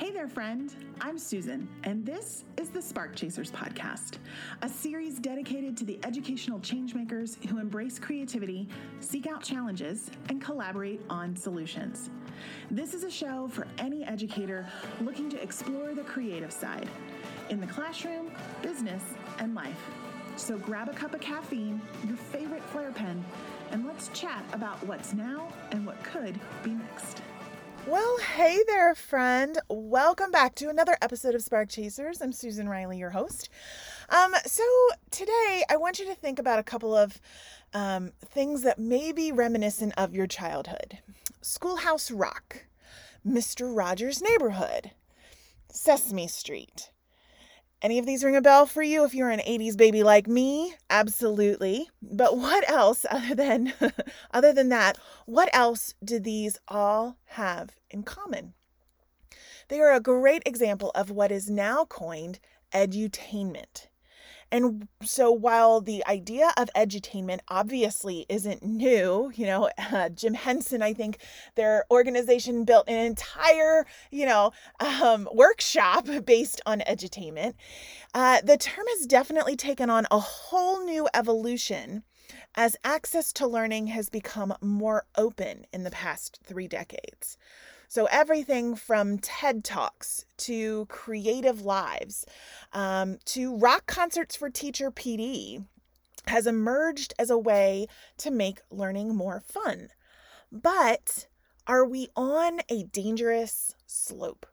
Hey there, friend. I'm Susan, and this is the Spark Chasers podcast, a series dedicated to the educational changemakers who embrace creativity, seek out challenges, and collaborate on solutions. This is a show for any educator looking to explore the creative side in the classroom, business, and life. So grab a cup of caffeine, your favorite Flair pen, and let's chat about what's now and what could be next. Well, hey there, friend. Welcome back to another episode of Spark Chasers. I'm Susan Riley, your host. Um, so today I want you to think about a couple of um, things that may be reminiscent of your childhood. Schoolhouse Rock, Mr. Rogers' Neighborhood, Sesame Street, any of these ring a bell for you if you're an 80s baby like me? Absolutely. But what else other than other than that, what else do these all have in common? They are a great example of what is now coined edutainment. And so while the idea of edutainment obviously isn't new, you know, uh, Jim Henson, I think their organization built an entire, you know, um, workshop based on edutainment. Uh, the term has definitely taken on a whole new evolution as access to learning has become more open in the past three decades. So, everything from TED Talks to creative lives um, to rock concerts for teacher PD has emerged as a way to make learning more fun. But are we on a dangerous slope?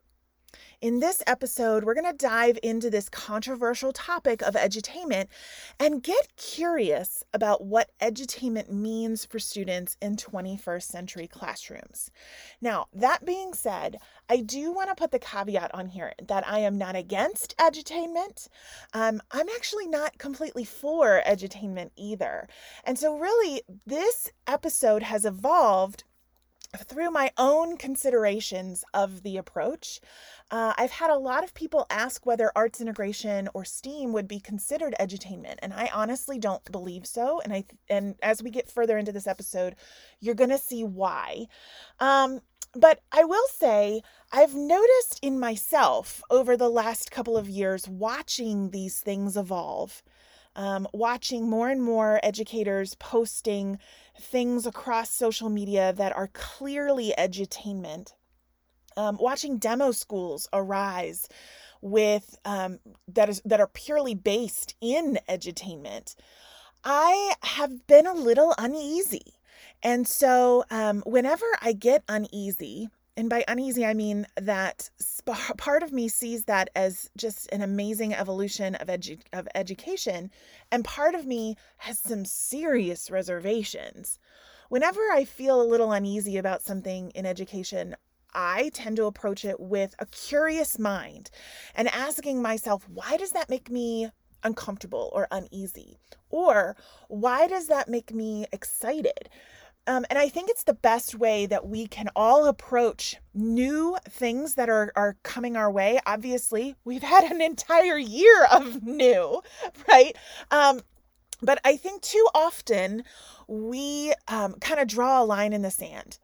In this episode, we're going to dive into this controversial topic of edutainment and get curious about what edutainment means for students in 21st century classrooms. Now, that being said, I do want to put the caveat on here that I am not against edutainment. Um, I'm actually not completely for edutainment either. And so, really, this episode has evolved through my own considerations of the approach, uh, I've had a lot of people ask whether arts integration or STEAM would be considered edutainment, and I honestly don't believe so. And I and as we get further into this episode, you're gonna see why. Um, but I will say I've noticed in myself over the last couple of years watching these things evolve. Um, watching more and more educators posting things across social media that are clearly edutainment um, watching demo schools arise with um, that is that are purely based in edutainment, I have been a little uneasy. And so, um, whenever I get uneasy, and by uneasy, I mean that sp- part of me sees that as just an amazing evolution of, edu- of education, and part of me has some serious reservations. Whenever I feel a little uneasy about something in education, I tend to approach it with a curious mind and asking myself, why does that make me uncomfortable or uneasy? Or why does that make me excited? Um, and I think it's the best way that we can all approach new things that are, are coming our way. Obviously, we've had an entire year of new, right? Um, but I think too often we um, kind of draw a line in the sand.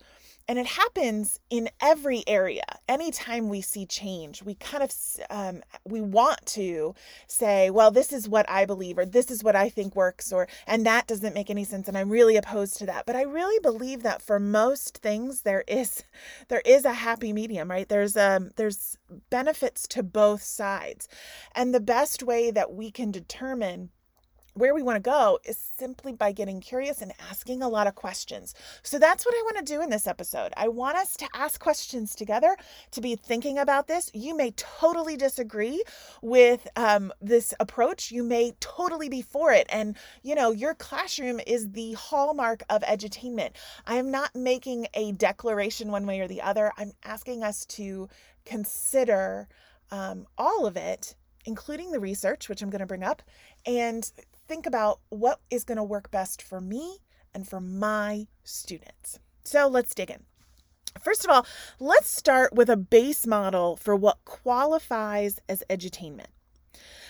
And it happens in every area. Anytime we see change, we kind of um, we want to say, "Well, this is what I believe," or "This is what I think works," or "And that doesn't make any sense," and I'm really opposed to that. But I really believe that for most things, there is there is a happy medium, right? There's um there's benefits to both sides, and the best way that we can determine where we want to go is simply by getting curious and asking a lot of questions. So that's what I want to do in this episode. I want us to ask questions together, to be thinking about this. You may totally disagree with um, this approach. You may totally be for it. And, you know, your classroom is the hallmark of edutainment. I am not making a declaration one way or the other. I'm asking us to consider um, all of it including the research, which I'm going to bring up, and think about what is going to work best for me and for my students. So let's dig in. First of all, let's start with a base model for what qualifies as edutainment.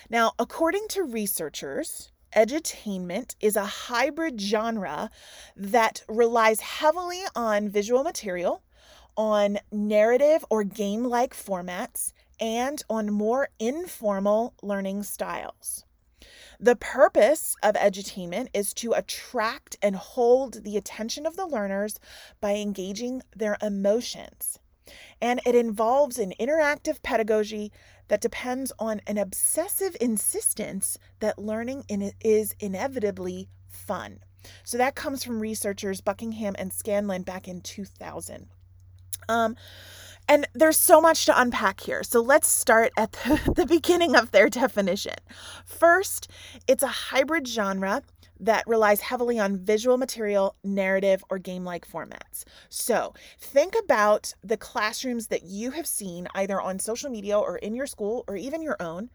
Now, according to researchers, edutainment is a hybrid genre that relies heavily on visual material, on narrative or game like formats, and on more informal learning styles. The purpose of edutainment is to attract and hold the attention of the learners by engaging their emotions. And it involves an interactive pedagogy that depends on an obsessive insistence that learning is inevitably fun. So that comes from researchers Buckingham and Scanlon back in 2000. Um, and there's so much to unpack here. So let's start at the, the beginning of their definition. First, it's a hybrid genre that relies heavily on visual material, narrative, or game like formats. So think about the classrooms that you have seen either on social media or in your school or even your own.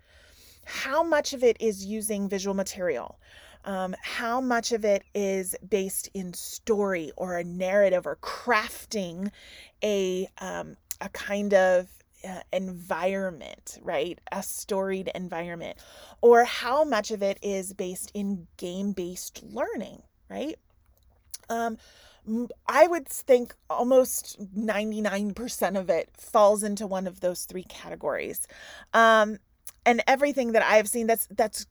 How much of it is using visual material? Um, how much of it is based in story or a narrative or crafting a um, a kind of uh, environment, right? A storied environment, or how much of it is based in game based learning, right? Um, I would think almost 99% of it falls into one of those three categories. Um, and everything that I've seen that's that's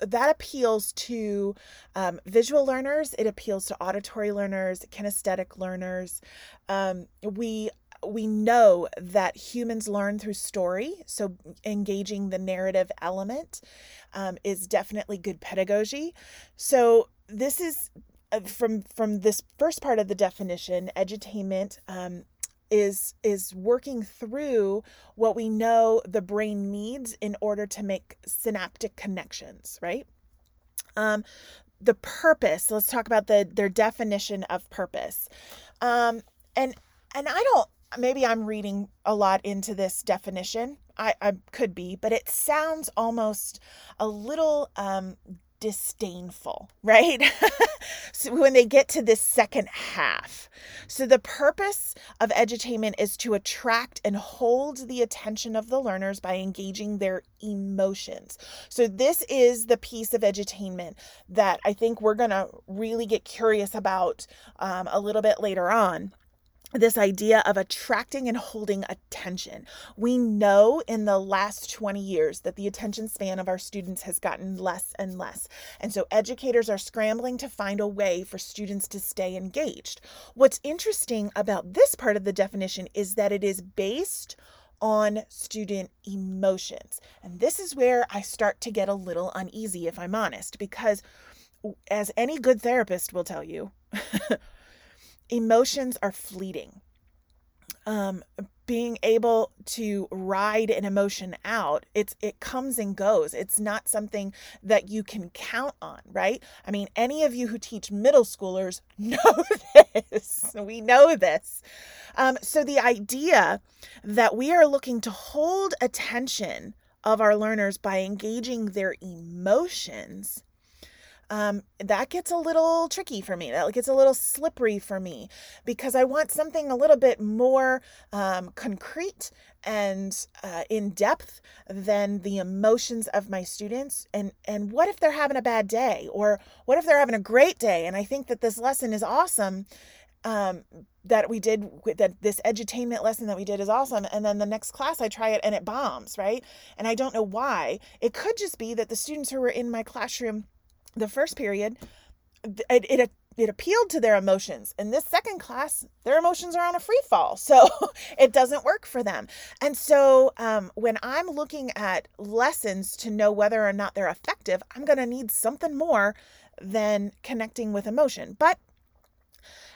that appeals to um, visual learners it appeals to auditory learners kinesthetic learners um, we we know that humans learn through story so engaging the narrative element um, is definitely good pedagogy. So this is uh, from from this first part of the definition edutainment um, is is working through what we know the brain needs in order to make synaptic connections right? Um the purpose let's talk about the their definition of purpose. Um and and i don't maybe i'm reading a lot into this definition i i could be but it sounds almost a little um disdainful, right? so when they get to this second half. So the purpose of edutainment is to attract and hold the attention of the learners by engaging their emotions. So this is the piece of edutainment that I think we're going to really get curious about um, a little bit later on this idea of attracting and holding attention. We know in the last 20 years that the attention span of our students has gotten less and less. And so educators are scrambling to find a way for students to stay engaged. What's interesting about this part of the definition is that it is based on student emotions. And this is where I start to get a little uneasy, if I'm honest, because as any good therapist will tell you, emotions are fleeting. Um, being able to ride an emotion out it's it comes and goes. It's not something that you can count on right? I mean any of you who teach middle schoolers know this. We know this. Um, so the idea that we are looking to hold attention of our learners by engaging their emotions um, that gets a little tricky for me. That gets a little slippery for me because I want something a little bit more um, concrete and uh, in depth than the emotions of my students. And and what if they're having a bad day, or what if they're having a great day? And I think that this lesson is awesome. Um, that we did that this edutainment lesson that we did is awesome and then the next class i try it and it bombs right and i don't know why it could just be that the students who were in my classroom the first period, it, it it appealed to their emotions. In this second class, their emotions are on a free fall. So it doesn't work for them. And so um, when I'm looking at lessons to know whether or not they're effective, I'm going to need something more than connecting with emotion. But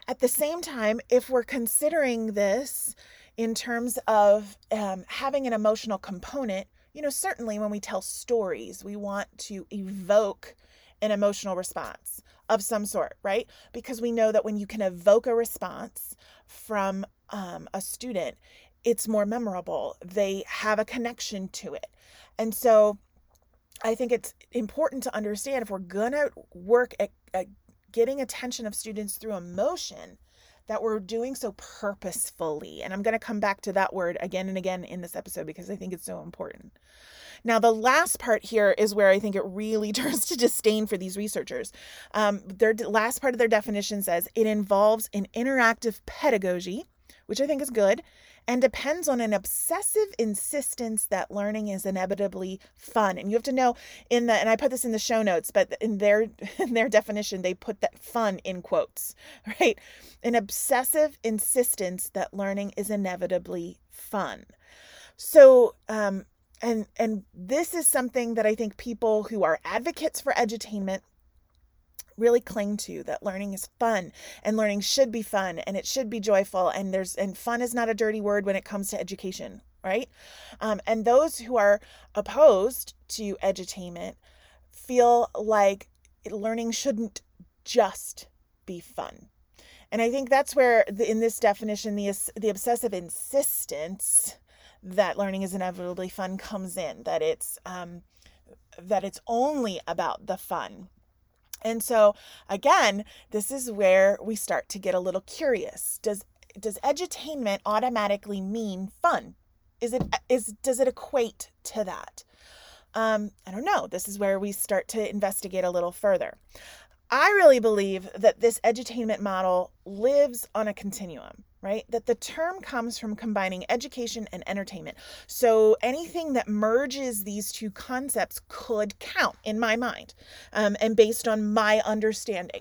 at the same time, if we're considering this in terms of um, having an emotional component, you know, certainly when we tell stories, we want to evoke an emotional response of some sort, right? Because we know that when you can evoke a response from um, a student, it's more memorable. They have a connection to it. And so I think it's important to understand if we're going to work at, at getting attention of students through emotion, that we're doing so purposefully. And I'm going to come back to that word again and again in this episode because I think it's so important. Now, the last part here is where I think it really turns to disdain for these researchers. Um, their last part of their definition says it involves an interactive pedagogy which I think is good, and depends on an obsessive insistence that learning is inevitably fun. And you have to know in the and I put this in the show notes, but in their in their definition they put that fun in quotes, right? An obsessive insistence that learning is inevitably fun. So, um and and this is something that I think people who are advocates for edutainment really cling to that learning is fun and learning should be fun and it should be joyful and there's and fun is not a dirty word when it comes to education right? Um, and those who are opposed to edutainment feel like learning shouldn't just be fun. And i think that's where the, in this definition the the obsessive insistence that learning is inevitably fun comes in that it's um, that it's only about the fun and so again, this is where we start to get a little curious. Does does edutainment automatically mean fun? Is it is does it equate to that? Um, I don't know. This is where we start to investigate a little further. I really believe that this edutainment model lives on a continuum right? That the term comes from combining education and entertainment. So anything that merges these two concepts could count in my mind um, and based on my understanding.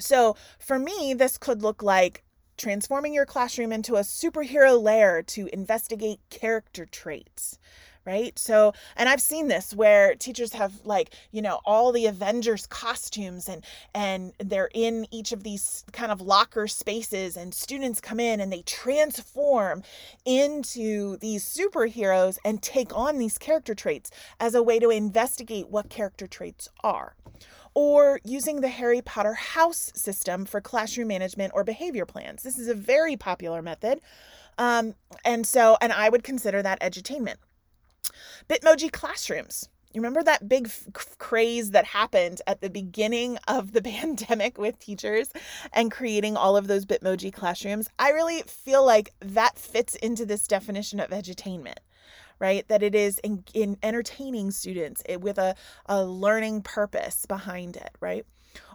So for me, this could look like transforming your classroom into a superhero lair to investigate character traits right? So, and I've seen this where teachers have like, you know, all the Avengers costumes and and they're in each of these kind of locker spaces and students come in and they transform into these superheroes and take on these character traits as a way to investigate what character traits are or using the Harry Potter house system for classroom management or behavior plans. This is a very popular method. Um, and so, and I would consider that edutainment. Bitmoji classrooms. You remember that big f- craze that happened at the beginning of the pandemic with teachers and creating all of those Bitmoji classrooms? I really feel like that fits into this definition of edutainment right? That it is in, in entertaining students with a, a learning purpose behind it, right?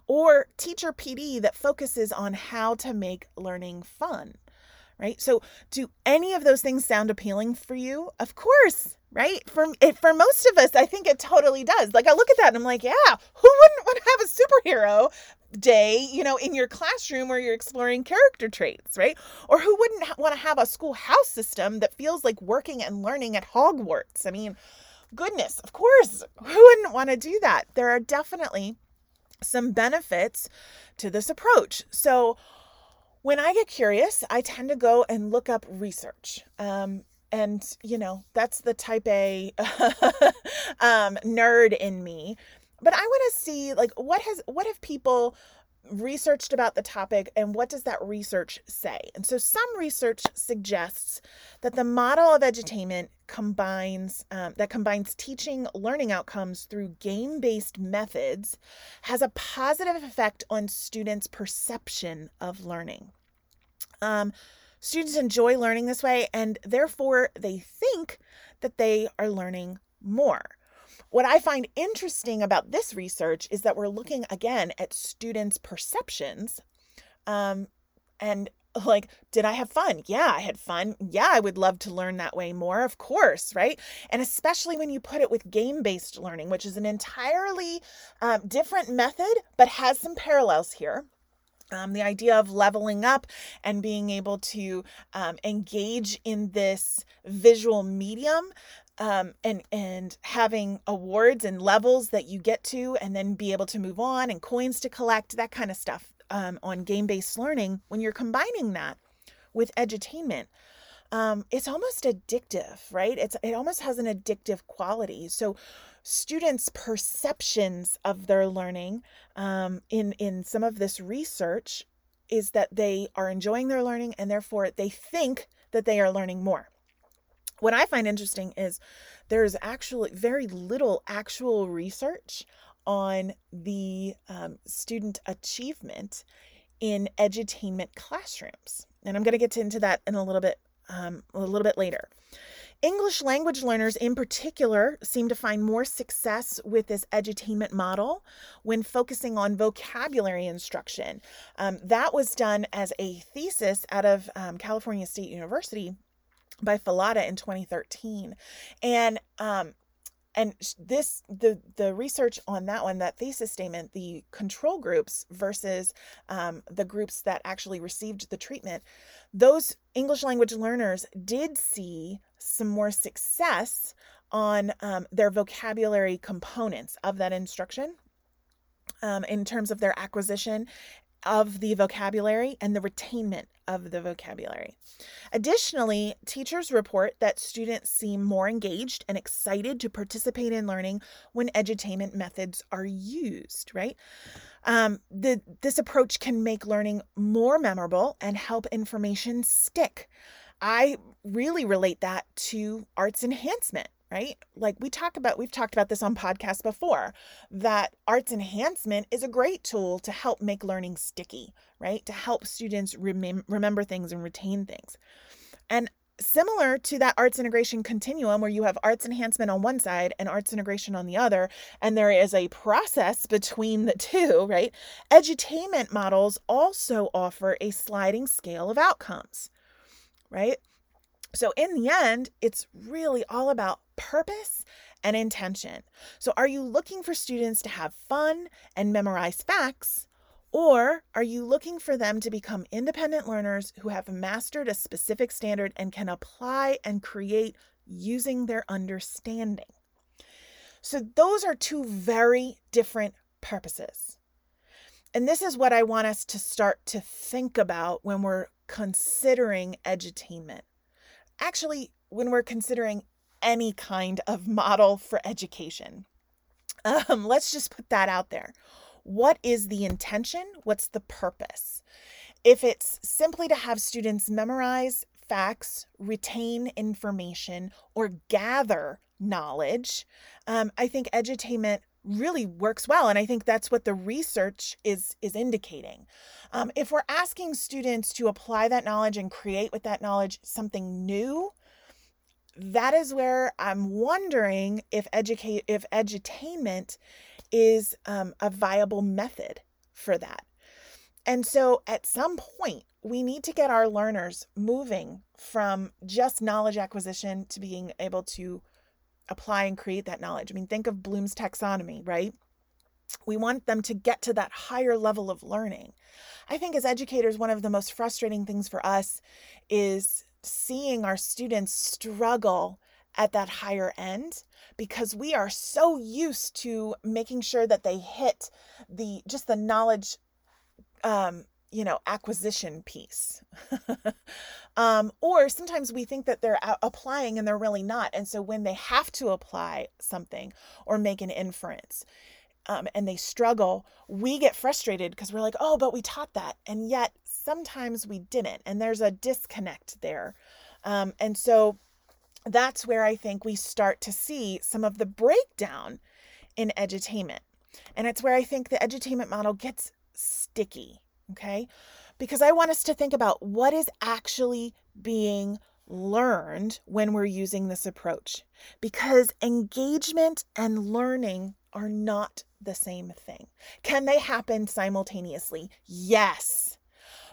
Or teacher PD that focuses on how to make learning fun, right? So, do any of those things sound appealing for you? Of course, right? For it, for most of us, I think it totally does. Like I look at that and I'm like, yeah, who wouldn't want to have a superhero day, you know, in your classroom where you're exploring character traits, right? Or who wouldn't ha- want to have a schoolhouse system that feels like working and learning at Hogwarts? I mean, goodness, of course, who wouldn't want to do that? There are definitely some benefits to this approach. So, when I get curious, I tend to go and look up research. Um, and you know that's the type a um, nerd in me. But i want to see like what has what have people researched about the topic and what does that research say? And so some research suggests that the model of edutainment combines um, that combines teaching learning outcomes through game-based methods has a positive effect on students perception of learning. Um, Students enjoy learning this way, and therefore they think that they are learning more. What I find interesting about this research is that we're looking again at students' perceptions. Um, and like, did I have fun? Yeah, I had fun. Yeah, I would love to learn that way more, of course, right? And especially when you put it with game based learning, which is an entirely um, different method, but has some parallels here. Um, the idea of leveling up and being able to um, engage in this visual medium um, and and having awards and levels that you get to and then be able to move on and coins to collect that kind of stuff um, on game-based learning when you're combining that with edutainment um, it's almost addictive right? It's it almost has an addictive quality. So students' perceptions of their learning um, in in some of this research is that they are enjoying their learning and therefore they think that they are learning more. What I find interesting is there's actually very little actual research on the um, student achievement in edutainment classrooms, and I'm going to get into that in a little bit um, a little bit later. English language learners in particular seem to find more success with this edutainment model when focusing on vocabulary instruction. Um, that was done as a thesis out of um, California State University by Fallada in 2013. And um, and this the the research on that one that thesis statement the control groups versus um, the groups that actually received the treatment those english language learners did see some more success on um, their vocabulary components of that instruction um, in terms of their acquisition of the vocabulary and the retainment of the vocabulary. Additionally, teachers report that students seem more engaged and excited to participate in learning when edutainment methods are used, right? Um, the, this approach can make learning more memorable and help information stick. I really relate that to arts enhancement right? Like we talk about, we've talked about this on podcasts before, that arts enhancement is a great tool to help make learning sticky, right? To help students remem- remember things and retain things. And similar to that arts integration continuum where you have arts enhancement on one side and arts integration on the other, and there is a process between the two, right? Edutainment models also offer a sliding scale of outcomes, right? So, in the end, it's really all about purpose and intention. So, are you looking for students to have fun and memorize facts? Or are you looking for them to become independent learners who have mastered a specific standard and can apply and create using their understanding? So, those are two very different purposes. And this is what I want us to start to think about when we're considering edutainment actually when we're considering any kind of model for education. Um, let's just put that out there. What is the intention? What's the purpose? If it's simply to have students memorize facts, retain information, or gather knowledge, um, I think edutainment really works well and i think that's what the research is is indicating. Um, if we're asking students to apply that knowledge and create with that knowledge something new that is where i'm wondering if educate if edutainment is um, a viable method for that. And so at some point we need to get our learners moving from just knowledge acquisition to being able to apply and create that knowledge. I mean, think of Bloom's taxonomy, right? We want them to get to that higher level of learning. I think as educators, one of the most frustrating things for us is seeing our students struggle at that higher end because we are so used to making sure that they hit the just the knowledge um, you know, acquisition piece. um, or sometimes we think that they're applying and they're really not. And so when they have to apply something or make an inference um, and they struggle, we get frustrated because we're like, oh, but we taught that. And yet sometimes we didn't. And there's a disconnect there. Um, and so that's where I think we start to see some of the breakdown in edutainment. And it's where I think the edutainment model gets sticky Okay. Because I want us to think about what is actually being learned when we're using this approach. Because engagement and learning are not the same thing. Can they happen simultaneously? Yes.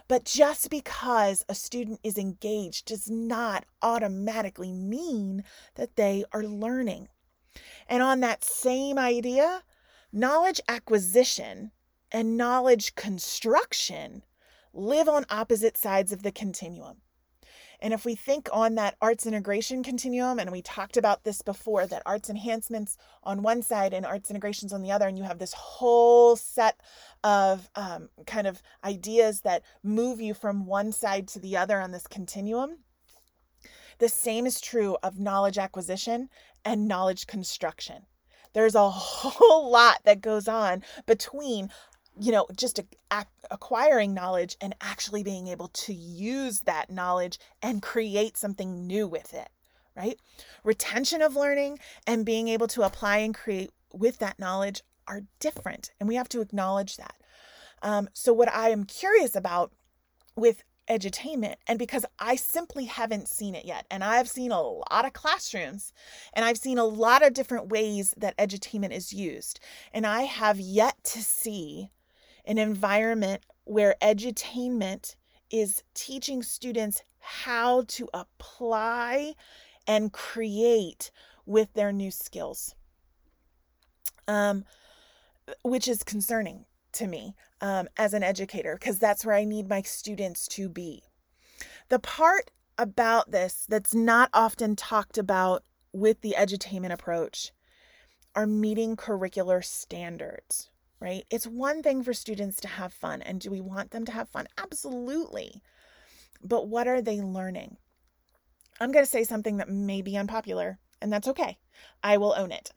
But just because a student is engaged does not automatically mean that they are learning. And on that same idea, knowledge acquisition and knowledge construction live on opposite sides of the continuum. And if we think on that arts integration continuum, and we talked about this before, that arts enhancements on one side and arts integrations on the other, and you have this whole set of um, kind of ideas that move you from one side to the other on this continuum. The same is true of knowledge acquisition and knowledge construction. There's a whole lot that goes on between you know, just acquiring knowledge and actually being able to use that knowledge and create something new with it, right? Retention of learning and being able to apply and create with that knowledge are different, and we have to acknowledge that. Um, so, what I am curious about with edutainment and because I simply haven't seen it yet. And I've seen a lot of classrooms and I've seen a lot of different ways that edutainment is used. And I have yet to see an environment where edutainment is teaching students how to apply and create with their new skills. Um, which is concerning to me um, as an educator because that's where I need my students to be. The part about this that's not often talked about with the edutainment approach are meeting curricular standards, right? It's one thing for students to have fun. And do we want them to have fun? Absolutely. But what are they learning? I'm going to say something that may be unpopular, and that's okay. I will own it.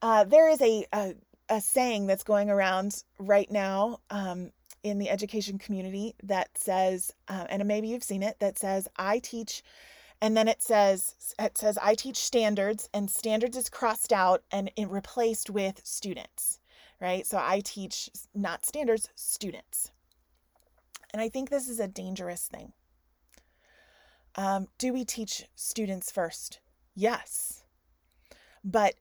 Uh, there is a, a a saying that's going around right now um, in the education community that says, uh, and maybe you've seen it, that says, I teach, and then it says, it says, I teach standards, and standards is crossed out and it replaced with students, right? So I teach not standards, students. And I think this is a dangerous thing. Um, do we teach students first? Yes. But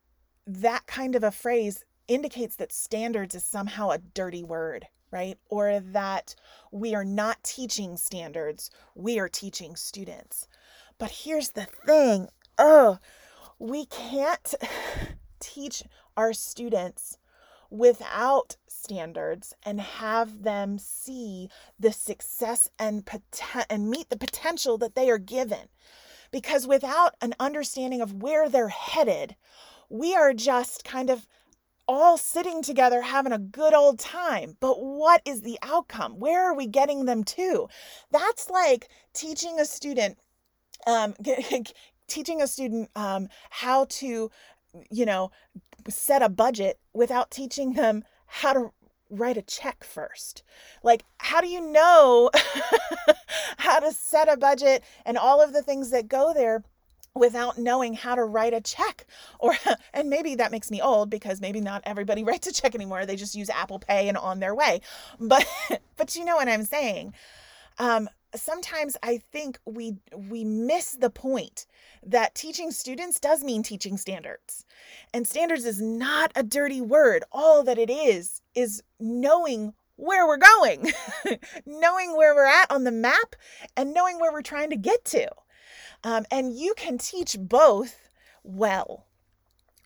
that kind of a phrase indicates that standards is somehow a dirty word, right? Or that we are not teaching standards, we are teaching students. But here's the thing oh, we can't teach our students without standards and have them see the success and poten- and meet the potential that they are given because without an understanding of where they're headed we are just kind of all sitting together having a good old time. But what is the outcome? Where are we getting them to? That's like teaching a student, um, teaching a student um, how to, you know, set a budget without teaching them how to write a check first. Like, how do you know how to set a budget and all of the things that go there without knowing how to write a check? Or and maybe that makes me old because maybe not everybody writes a check anymore. They just use apple pay and on their way. But but you know what i'm saying um, sometimes i think we we miss the point that teaching students does mean teaching standards. And standards is not a dirty word. All that it is is knowing where we're going knowing where we're at on the map and knowing where we're trying to get to. Um, and you can teach both well,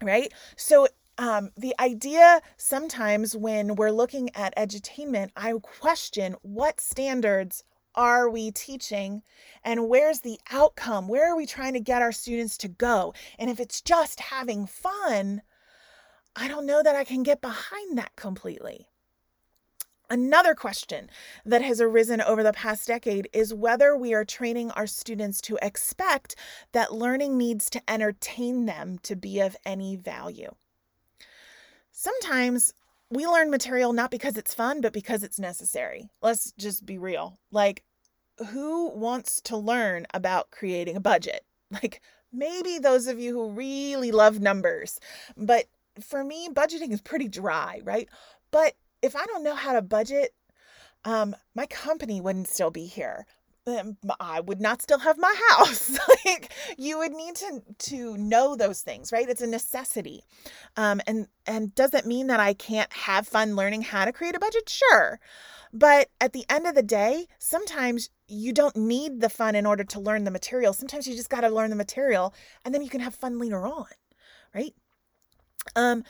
right? So, um, the idea sometimes when we're looking at edutainment, I question what standards are we teaching and where's the outcome? Where are we trying to get our students to go? And if it's just having fun, I don't know that I can get behind that completely. Another question that has arisen over the past decade is whether we are training our students to expect that learning needs to entertain them to be of any value. Sometimes we learn material not because it's fun, but because it's necessary. Let's just be real. Like, who wants to learn about creating a budget? Like, maybe those of you who really love numbers, but for me, budgeting is pretty dry, right? But if I don't know how to budget, um, my company wouldn't still be here. I would not still have my house. like you would need to to know those things, right? It's a necessity. Um, and and does it mean that I can't have fun learning how to create a budget? Sure. But at the end of the day, sometimes you don't need the fun in order to learn the material. Sometimes you just got to learn the material and then you can have fun later on, right? Um,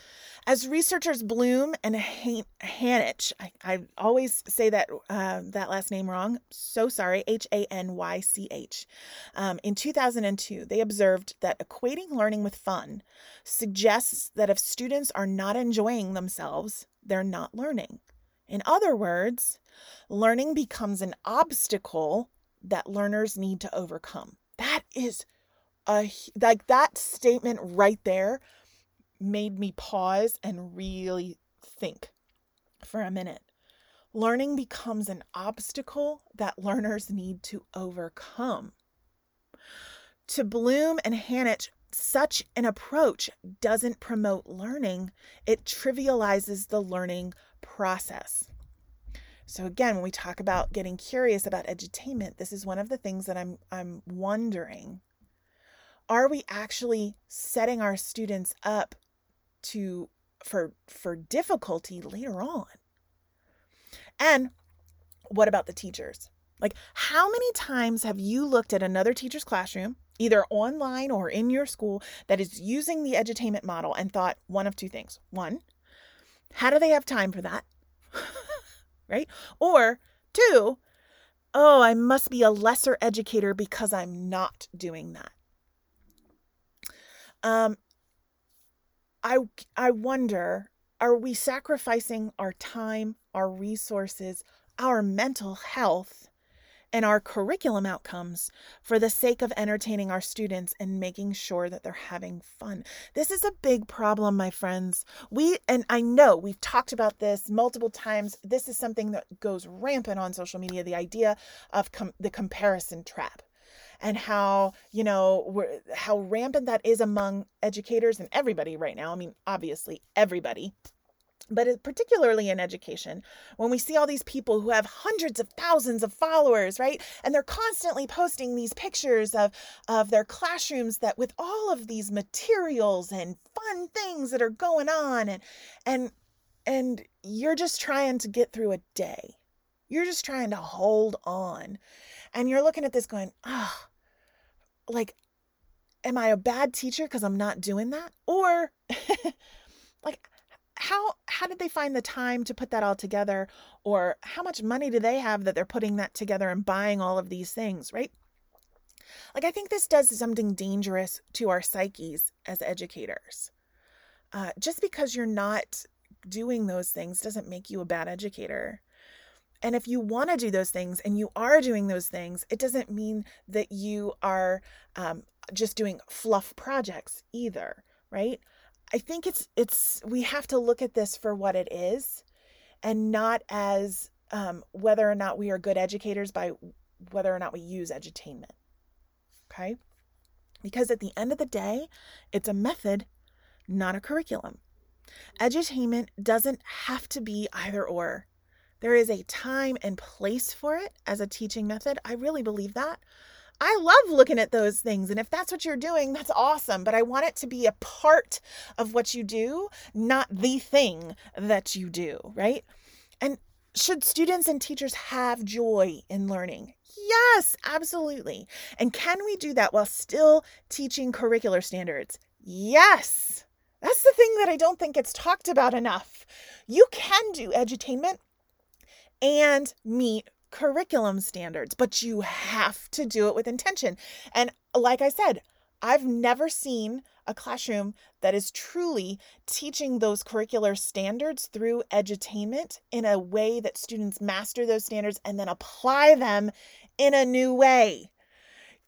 as researchers Bloom and Hanych, I, I always say that uh, that last name wrong. So sorry. H A N Y C H. Um, in 2002, they observed that equating learning with fun suggests that if students are not enjoying themselves, they're not learning. In other words, learning becomes an obstacle that learners need to overcome. That is a like that statement right there made me pause and really think for a minute. Learning becomes an obstacle that learners need to overcome. To Bloom and Hanych, such an approach doesn't promote learning, it trivializes the learning process. So again, when we talk about getting curious about edutainment, this is one of the things that I'm I'm wondering. Are we actually setting our students up to for for difficulty later on? And what about the teachers? Like how many times have you looked at another teacher's classroom, either online or in your school that is using the edutainment model and thought one of two things. One, how do they have time for that? right? Or two, oh, I must be a lesser educator because I'm not doing that. Um, I I wonder, are we sacrificing our time, our resources, our mental health and our curriculum outcomes for the sake of entertaining our students and making sure that they're having fun. This is a big problem, my friends. We, and I know we've talked about this multiple times. This is something that goes rampant on social media the idea of com- the comparison trap and how you know how rampant that is among educators and everybody right now i mean obviously everybody but particularly in education, when we see all these people who have hundreds of thousands of followers, right? And they're constantly posting these pictures of, of their classrooms that with all of these materials and fun things that are going on and and and you're just trying to get through a day. You're just trying to hold on. And you're looking at this going, oh, like, am I a bad teacher because I'm not doing that? Or like how how did they find the time to put that all together? Or how much money do they have that they're putting that together and buying all of these things right? Like i think this does something dangerous to our psyches as educators. Uh, just because you're not doing those things doesn't make you a bad educator and if you want to do those things and you are doing those things it doesn't mean that you are um, just doing fluff projects either right I think it's it's we have to look at this for what it is and not as um, whether or not we are good educators by whether or not we use edutainment. Okay? Because at the end of the day, it's a method, not a curriculum. Edutainment doesn't have to be either or. There is a time and place for it as a teaching method. I really believe that. I love looking at those things. And if that's what you're doing, that's awesome. But I want it to be a part of what you do, not the thing that you do, right? And should students and teachers have joy in learning? Yes, absolutely. And can we do that while still teaching curricular standards? Yes. That's the thing that I don't think gets talked about enough. You can do edutainment and meet curriculum standards, but you have to do it with intention. And like I said, I've never seen a classroom that is truly teaching those curricular standards through edutainment in a way that students master those standards and then apply them in a new way.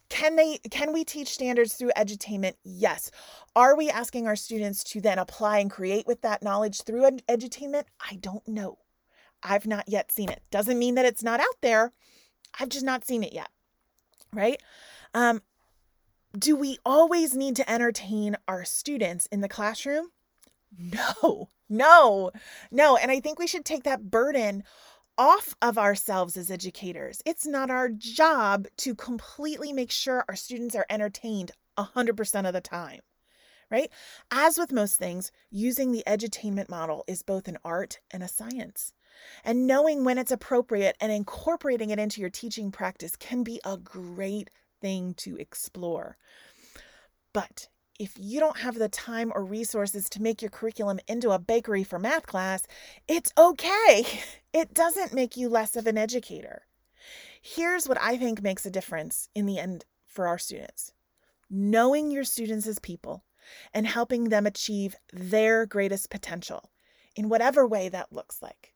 Can they can we teach standards through edutainment? Yes. Are we asking our students to then apply and create with that knowledge through edutainment? I don't know. I've not yet seen it. Doesn't mean that it's not out there. I've just not seen it yet. Right? Um, do we always need to entertain our students in the classroom? No, no, no. And I think we should take that burden off of ourselves as educators. It's not our job to completely make sure our students are entertained 100% of the time, right? As with most things, using the edutainment model is both an art and a science. And knowing when it's appropriate and incorporating it into your teaching practice can be a great thing to explore. But if you don't have the time or resources to make your curriculum into a bakery for math class, it's okay. It doesn't make you less of an educator. Here's what I think makes a difference in the end for our students knowing your students as people and helping them achieve their greatest potential in whatever way that looks like.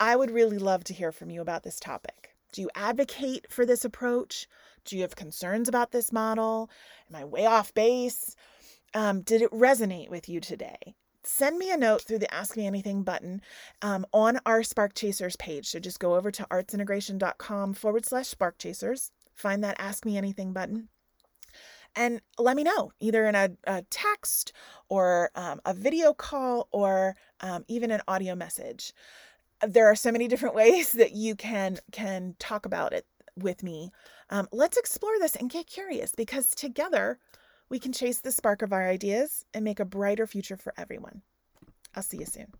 I would really love to hear from you about this topic. Do you advocate for this approach? Do you have concerns about this model? Am I way off base? Um, did it resonate with you today? Send me a note through the Ask Me Anything button um, on our Spark Chasers page. So just go over to artsintegration.com forward slash Spark Chasers, find that Ask Me Anything button, and let me know either in a, a text or um, a video call or um, even an audio message there are so many different ways that you can can talk about it with me. Um, let's explore this and get curious because together we can chase the spark of our ideas and make a brighter future for everyone. I'll see you soon.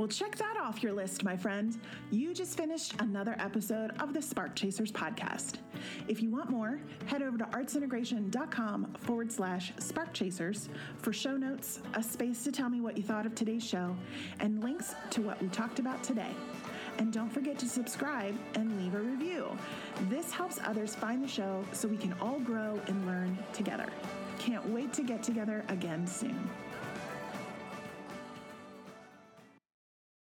Well, check that off your list, my friend. You just finished another episode of the Spark Chasers podcast. If you want more, head over to artsintegration.com forward slash spark chasers for show notes, a space to tell me what you thought of today's show, and links to what we talked about today. And don't forget to subscribe and leave a review. This helps others find the show so we can all grow and learn together. Can't wait to get together again soon.